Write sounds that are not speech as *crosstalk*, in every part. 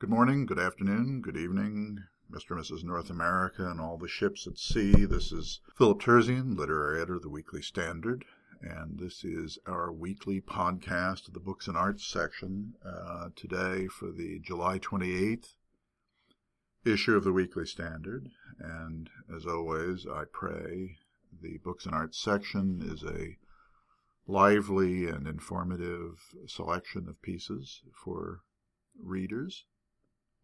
Good morning, good afternoon, good evening, Mr. and Mrs. North America and all the ships at sea. This is Philip Terzian, literary editor of the Weekly Standard, and this is our weekly podcast of the Books and Arts section uh, today for the July 28th issue of the Weekly Standard. And as always, I pray the Books and Arts section is a lively and informative selection of pieces for readers.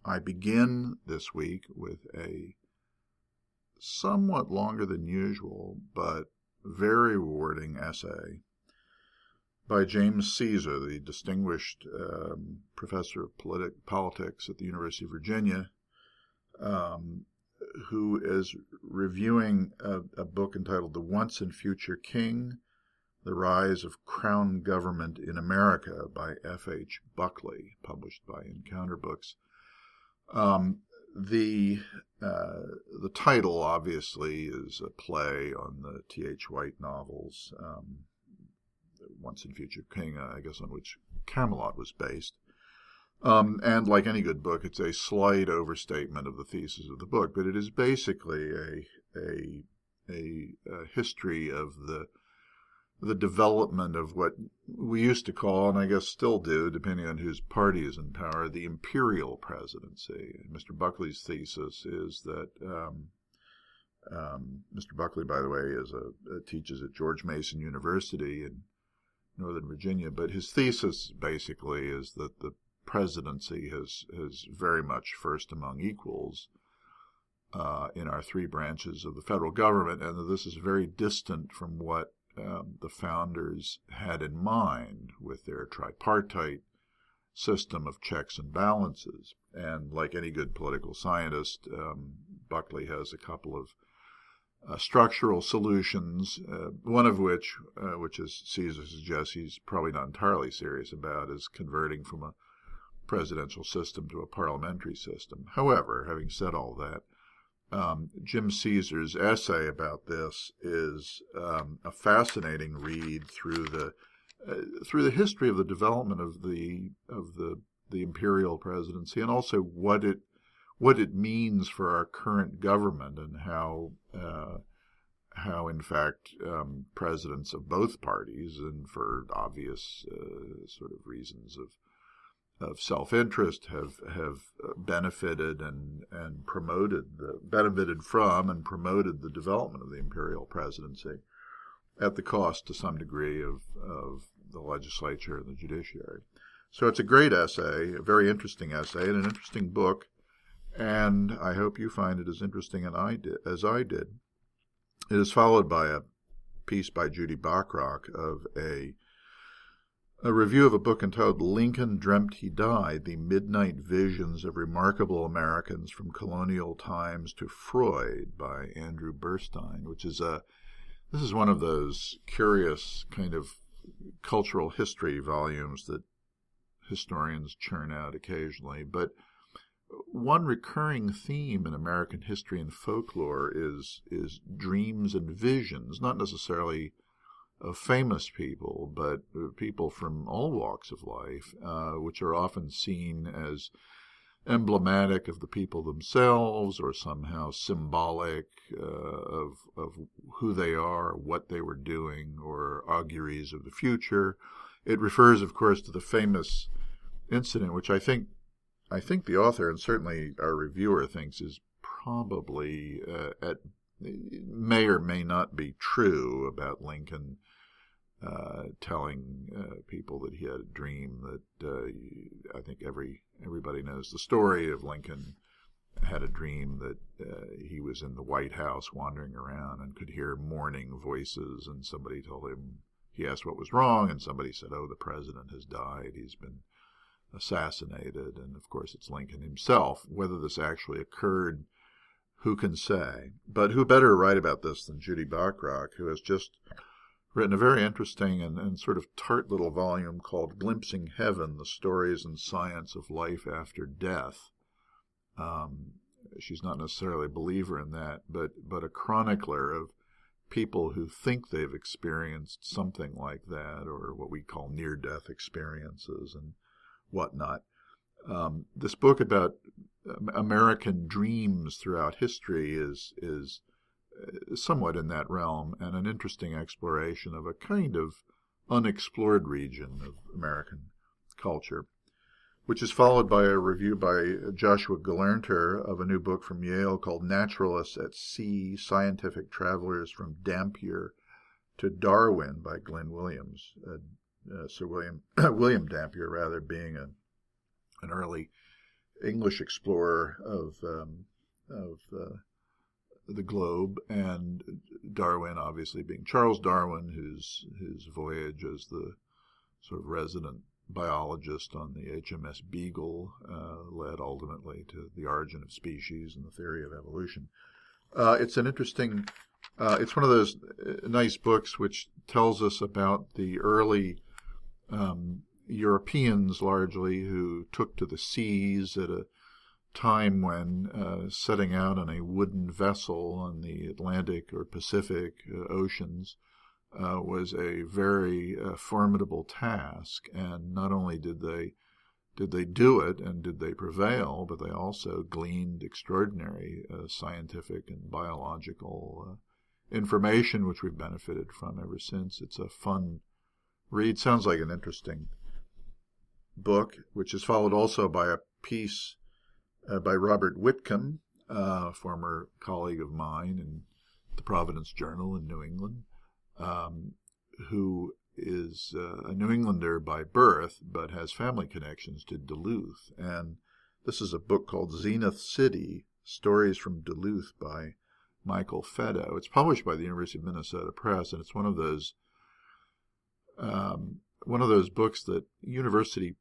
I begin this week with a somewhat longer than usual, but very rewarding essay by James Ceaser, the distinguished um, professor of politi- politics at the University of Virginia, um, who is reviewing a, a, book entitled The Once and Future King The Rise of Crown Government in America by F. H. Buckley, published by Encounter Books. Um, the uh, the title obviously is a play on the T. H. White novels, um, Once and Future King, I guess, on which Camelot was based. Um, and like any good book, it's a slight overstatement of the thesis of the book, but it is basically a a a, a history of the the development of what we used to call, and I guess still do, depending on whose party is in power, the imperial presidency. Mr. Buckley's thesis is that um, um, Mr. Buckley, by the way, is a, teaches at George Mason University in Northern Virginia, but his thesis basically is that the presidency has has very much first among equals. Uh, in our three branches of the federal government, and that this is very distant from what um, the founders had in mind with their tripartite system of checks and balances. And like any good political scientist, um, Buckley has a couple of uh, structural solutions, uh, one of which, uh, which is Ceaser suggests he's probably not entirely serious about, is converting from a presidential system to a parliamentary system. However, having said all that, um, Jim Ceaser's essay about this is um, a fascinating read through the uh, through the history of the development of the of the the imperial presidency and also what it what it means for our current government and how uh, how in fact um, presidents of both parties and for obvious uh, sort of reasons of of self-interest have have uh, benefited and and promoted the benefited from and promoted the development of the imperial presidency at the cost to some degree of of the legislature and the judiciary. So it's a great essay, a very interesting essay, and an interesting book, and I hope you find it as interesting as I did. As I did. It is followed by a piece by Judy Bachrach of a a review of a book entitled Lincoln Dreamt He Died The Midnight Visions of Remarkable Americans from Colonial Times to Freud by Andrew Burstein, which is a this is one of those curious kind of cultural history volumes that historians churn out occasionally. But one recurring theme in American history and folklore is is dreams and visions, not necessarily of famous people, but people from all walks of life, uh, which are often seen as emblematic of the people themselves or somehow symbolic uh, of, of who they are, what they were doing, or auguries of the future. It refers, of course, to the famous incident, which I think I think the author and certainly our reviewer thinks is probably uh, at may or may not be true about Lincoln uh, telling uh, people that he had a dream that uh, I think every everybody knows the story of Lincoln had a dream that uh, he was in the White House wandering around and could hear mourning voices and somebody told him he asked what was wrong and somebody said oh the president has died. He's been assassinated. And of course it's Lincoln himself. Whether this actually occurred who can say? But who better write about this than Judy Bachrach who has just written a very interesting and, and sort of tart little volume called Glimpsing Heaven The Stories and Science of Life After Death. Um, she's not necessarily a believer in that, but, but a chronicler of people who think they've experienced something like that, or what we call near death experiences and whatnot. Um, this book about American dreams throughout history is is somewhat in that realm and an interesting exploration of a kind of unexplored region of American culture, which is followed by a review by Joshua Gelernter of a new book from Yale called Naturalists at Sea Scientific Travelers from Dampier to Darwin by Glyn Williams. Uh, uh, Sir William *clears throat* William Dampier, rather, being a, an early English explorer of um, of uh, the globe, and Darwin, obviously being Charles Darwin, whose his voyage as the sort of resident biologist on the HMS Beagle uh, led ultimately to the origin of species and the theory of evolution. Uh, it's an interesting, uh, it's one of those uh, nice books which tells us about the early um, Europeans largely who took to the seas at a time when uh, setting out on a wooden vessel on the Atlantic or Pacific uh, oceans uh, was a very uh, formidable task. And not only did they did they do it and did they prevail, but they also gleaned extraordinary uh, scientific and biological uh, information, which we've benefited from ever since. It's a fun read. Sounds like an interesting book, which is followed also by a piece uh, by Robert Whitcomb, a former colleague of mine in the Providence Journal in New England, um, who is uh, a New Englander by birth, but has family connections to Duluth. And this is a book called Zenith City Stories from Duluth by Michael Fedo. It's published by the University of Minnesota Press, and it's one of those um, one of those books that university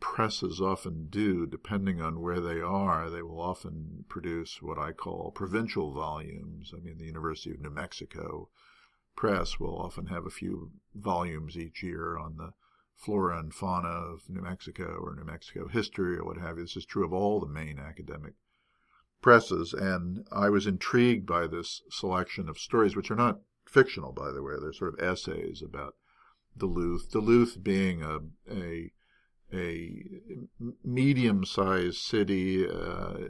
presses often do, depending on where they are, they will often produce what I call provincial volumes. I mean, the University of New Mexico Press will often have a few volumes each year on the flora and fauna of New Mexico or New Mexico history or what have you. This is true of all the main academic presses, and I was intrigued by this selection of stories, which are not fictional, by the way. They're sort of essays about Duluth. Duluth being a, a a medium-sized city uh,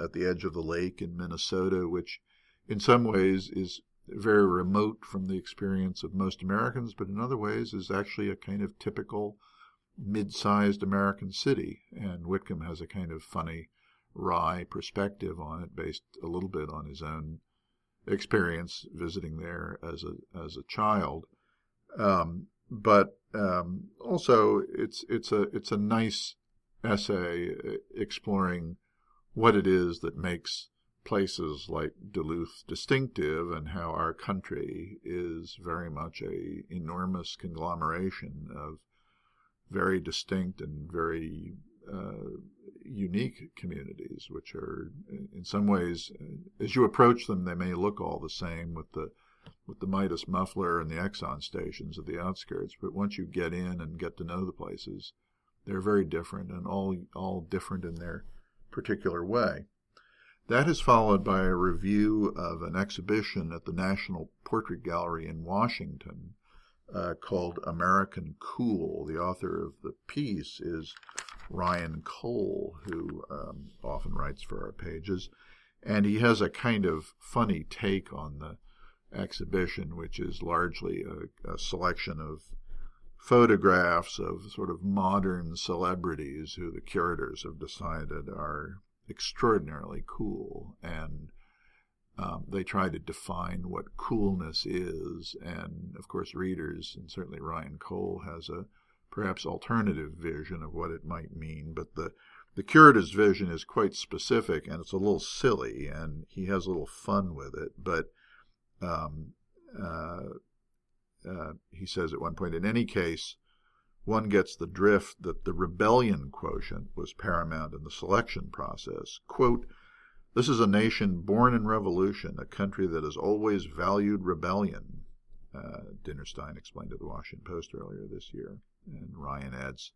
at the edge of the lake in Minnesota, which in some ways is very remote from the experience of most Americans, but in other ways is actually a kind of typical mid-sized American city. And Whitcomb has a kind of funny, wry perspective on it, based a little bit on his own experience visiting there as a as a child. Um, but um, also it's it's a it's a nice essay uh, exploring what it is that makes places like Duluth distinctive and how our country is very much a enormous conglomeration of very distinct and very uh, unique communities, which are in some ways, uh, as you approach them, they may look all the same with the with the Midas muffler and the Exxon stations at the outskirts. But once you get in and get to know the places, they're very different and all all different in their particular way. That is followed by a review of an exhibition at the National Portrait Gallery in Washington uh, called American Cool. The author of the piece is Ryan Cole, who um, often writes for our pages, and he has a kind of funny take on the exhibition, which is largely a, a selection of photographs of sort of modern celebrities who the curators have decided are extraordinarily cool. And um, they try to define what coolness is. And of course readers and certainly ryan cole has a perhaps alternative vision of what it might mean. But the the curator's vision is quite specific and it's a little silly and he has a little fun with it. But um, uh, uh, he says at one point, in any case, one gets the drift that the rebellion quotient was paramount in the selection process. Quote, this is a nation born in revolution, a country that has always valued rebellion, uh, Dinerstein explained to the Washington Post earlier this year. And Ryan adds,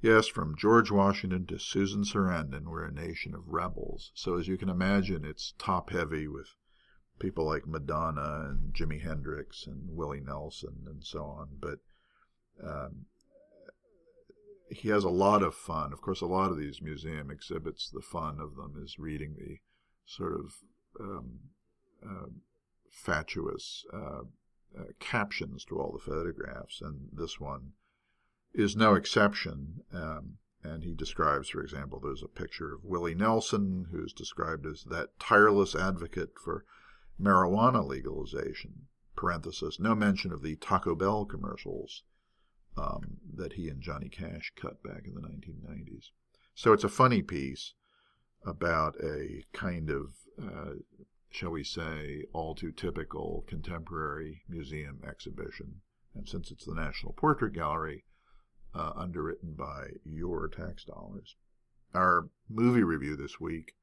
Yes, from George Washington to Susan Sarandon, we're a nation of rebels. So as you can imagine, it's top heavy with people like Madonna and Jimi Hendrix and Willie Nelson and so on. But um, he has a lot of fun. Of course, a lot of these museum exhibits, the fun of them is reading the sort of um, uh, fatuous uh, uh, captions to all the photographs, and this one is no exception. Um, and he describes, for example, there's a picture of Willie Nelson, who's described as that tireless advocate for marijuana legalization. Parenthesis, no mention of the Taco Bell commercials um, that he and Johnny Cash cut back in the 1990s. So it's a funny piece about a kind of, uh, shall we say, all too typical contemporary museum exhibition. And since it's the National Portrait Gallery, uh, underwritten by your tax dollars. Our movie review this week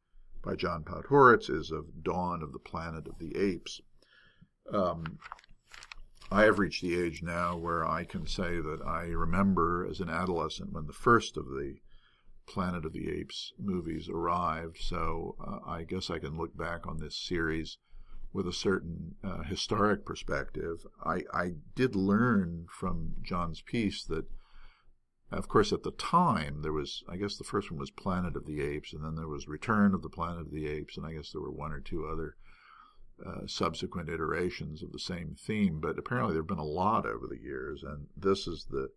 by John Podhoretz is of Dawn of the Planet of the Apes. Um, I have reached the age now where I can say that I remember as an adolescent when the first of the Planet of the Apes movies arrived. So uh, I guess I can look back on this series with a certain uh, historic perspective. I, I did learn from John's piece that of course, at the time, there was, I guess the first one was Planet of the Apes, and then there was Return of the Planet of the Apes, and I guess there were one or two other uh, subsequent iterations of the same theme. But apparently, there have been a lot over the years, and this is the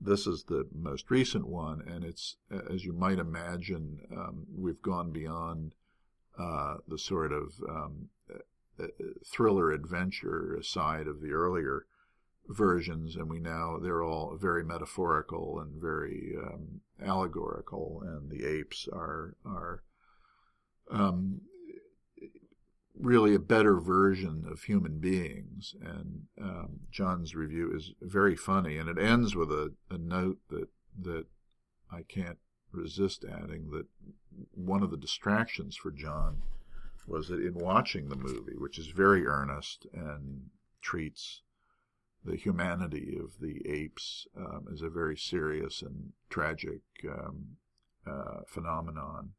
this is the most recent one, and it's as you might imagine, um, we've gone beyond uh, the sort of um, uh, uh, thriller adventure side of the earlier versions, and we now they're all very metaphorical and very um, allegorical, and the apes are are um, really a better version of human beings. And um, John's review is very funny, and it ends with a, a note that that I can't resist adding that one of the distractions for John was that in watching the movie, which is very earnest and treats the humanity of the apes um, is a very serious and tragic um, uh, phenomenon.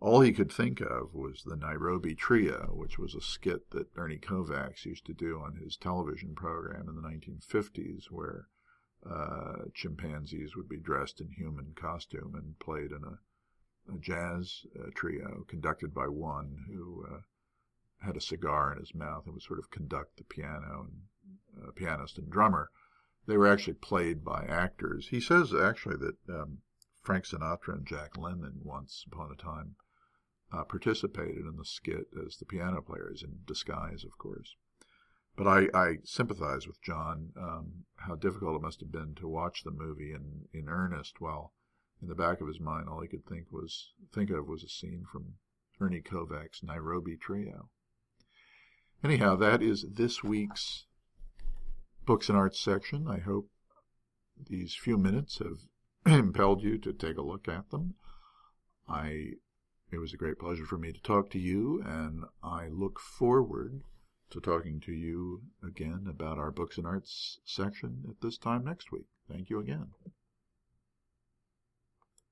All he could think of was the Nairobi Trio, which was a skit that Ernie Kovacs used to do on his television program in the 1950s, where uh, chimpanzees would be dressed in human costume and played in a, a jazz uh, trio conducted by one who uh, had a cigar in his mouth and would sort of conduct the piano and pianist and drummer, they were actually played by actors. He says actually that um, Frank Sinatra and Jack Lemmon once upon a time uh, participated in the skit as the piano players in disguise, of course. But I, I sympathize with John, um, how difficult it must have been to watch the movie in, in earnest while in the back of his mind all he could think was think of was a scene from Ernie Kovacs' Nairobi Trio. Anyhow, that is this week's books and arts section. I hope these few minutes have *clears throat* impelled you to take a look at them. I it was a great pleasure for me to talk to you, and I look forward to talking to you again about our books and arts section at this time next week. Thank you again.